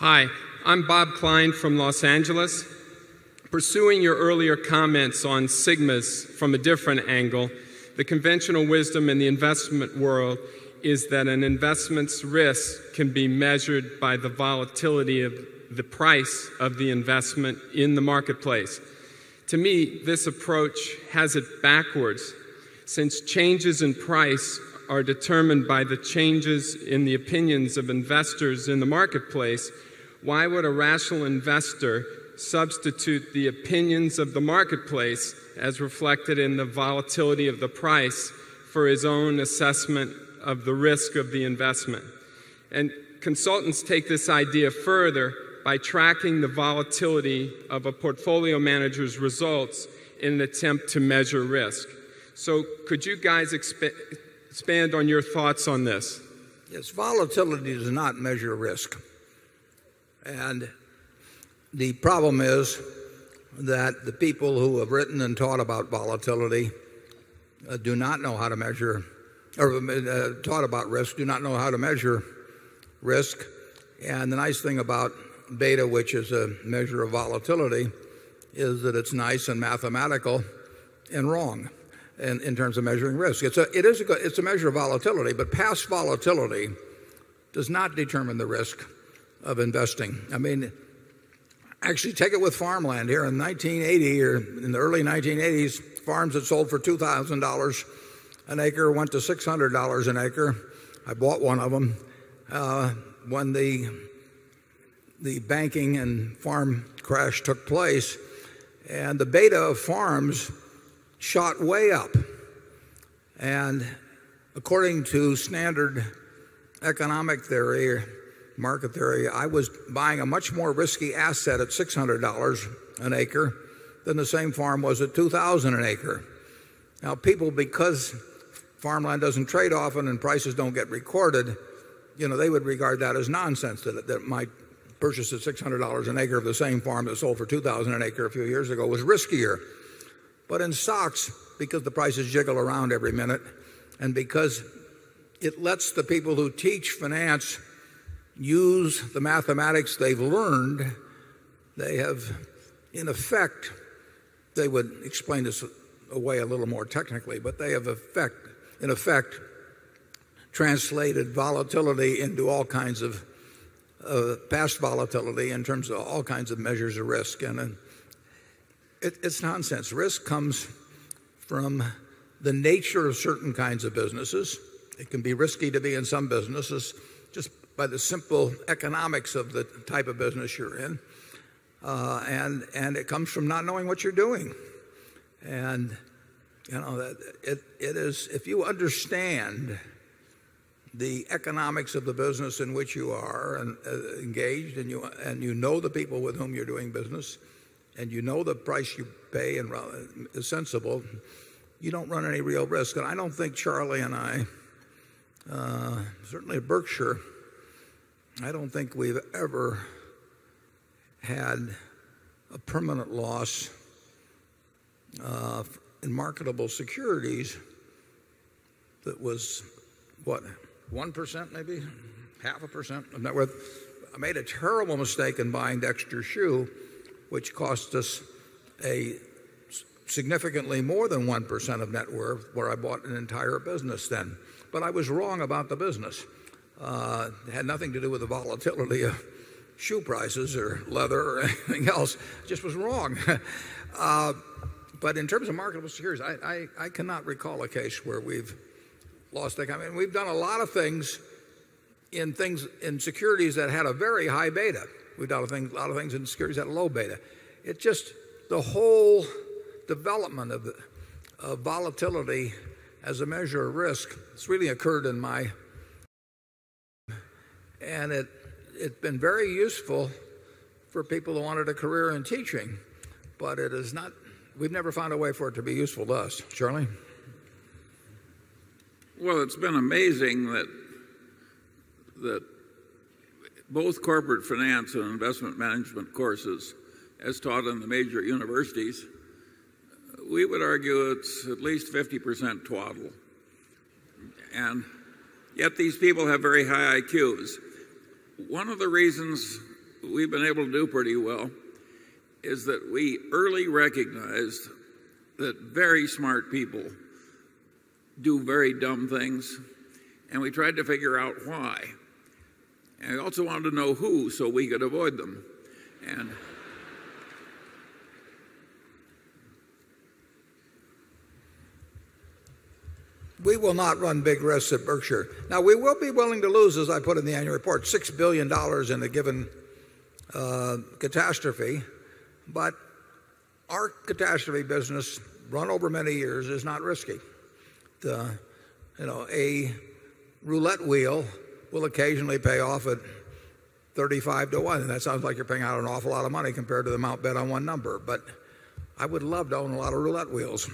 Hi, I'm Bob Klein from Los Angeles. Pursuing your earlier comments on Sigmas from a different angle, the conventional wisdom in the investment world is that an investment's risk can be measured by the volatility of the price of the investment in the marketplace. To me, this approach has it backwards, since changes in price are determined by the changes in the opinions of investors in the marketplace. Why would a rational investor substitute the opinions of the marketplace as reflected in the volatility of the price for his own assessment of the risk of the investment? And consultants take this idea further by tracking the volatility of a portfolio manager's results in an attempt to measure risk. So, could you guys expa- expand on your thoughts on this? Yes, volatility does not measure risk. And the problem is that the people who have written and taught about volatility uh, do not know how to measure or uh, taught about risk, do not know how to measure risk. And the nice thing about beta, which is a measure of volatility, is that it's nice and mathematical and wrong in, in terms of measuring risk. It's a, it is a, it's a measure of volatility, but past volatility does not determine the risk of investing. I mean, actually, take it with farmland here in 1980 or in the early 1980s, farms that sold for $2,000 an acre went to $600 an acre. I bought one of them uh, when the, the banking and farm crash took place. And the beta of farms shot way up. And according to standard economic theory, market theory, I was buying a much more risky asset at $600 an acre than the same farm was at 2000 an acre. Now people because farmland doesn't trade often and prices don't get recorded, you know, they would regard that as nonsense that, that might purchase at $600 an acre of the same farm that sold for 2000 an acre a few years ago was riskier. But in stocks, because the prices jiggle around every minute and because it lets the people who teach finance use the mathematics they've learned, they have, in effect, they would explain this away a little more technically, but they have effect, in effect translated volatility into all kinds of uh, past volatility in terms of all kinds of measures of risk. And, and it, it's nonsense. Risk comes from the nature of certain kinds of businesses. It can be risky to be in some businesses just by the simple economics of the type of business you're in. Uh, and, and it comes from not knowing what you're doing. And, you know, it, it is, if you understand the economics of the business in which you are and, uh, engaged and you, and you know the people with whom you're doing business, and you know the price you pay and is sensible, you don't run any real risk. And I don't think Charlie and I, uh, certainly Berkshire, I don't think we've ever had a permanent loss uh, in marketable securities that was what 1% maybe half a percent of net worth. I made a terrible mistake in buying Dexter Shoe which cost us a significantly more than 1% of net worth where I bought an entire business then. But I was wrong about the business. Uh, it had nothing to do with the volatility of shoe prices or leather or anything else. Just was wrong. uh, but in terms of marketable securities, I, cannot recall a case where we've lost. I mean, we've done a lot of things in securities that had a very high beta. We've done a, lot of things in securities at low beta. It's just, the whole development of volatility as a measure of risk, it's really occurred in my, and it, it's been very useful for people who wanted a career in teaching, but it is not, we've never found a way for it to be useful to us. Charlie? Well, it's been amazing that, that both corporate finance and investment management courses, as taught in the major universities, we would argue it's at least 50% twaddle. And yet these people have very high IQs. One of the reasons we've been able to do pretty well is that we early recognized that very smart people do very dumb things, and we tried to figure out why. And we also wanted to know who so we could avoid them. And we will not run big risks at Berkshire. Now, we will be willing to lose, as I put in the annual report, $6 billion in a given uh, catastrophe. But our catastrophe business, run over many years, is not risky. You know, A roulette wheel will occasionally pay off at 35 to 1. And that sounds like you're paying out an awful lot of money compared to the amount bet on one number. But I would love to own a lot of roulette wheels.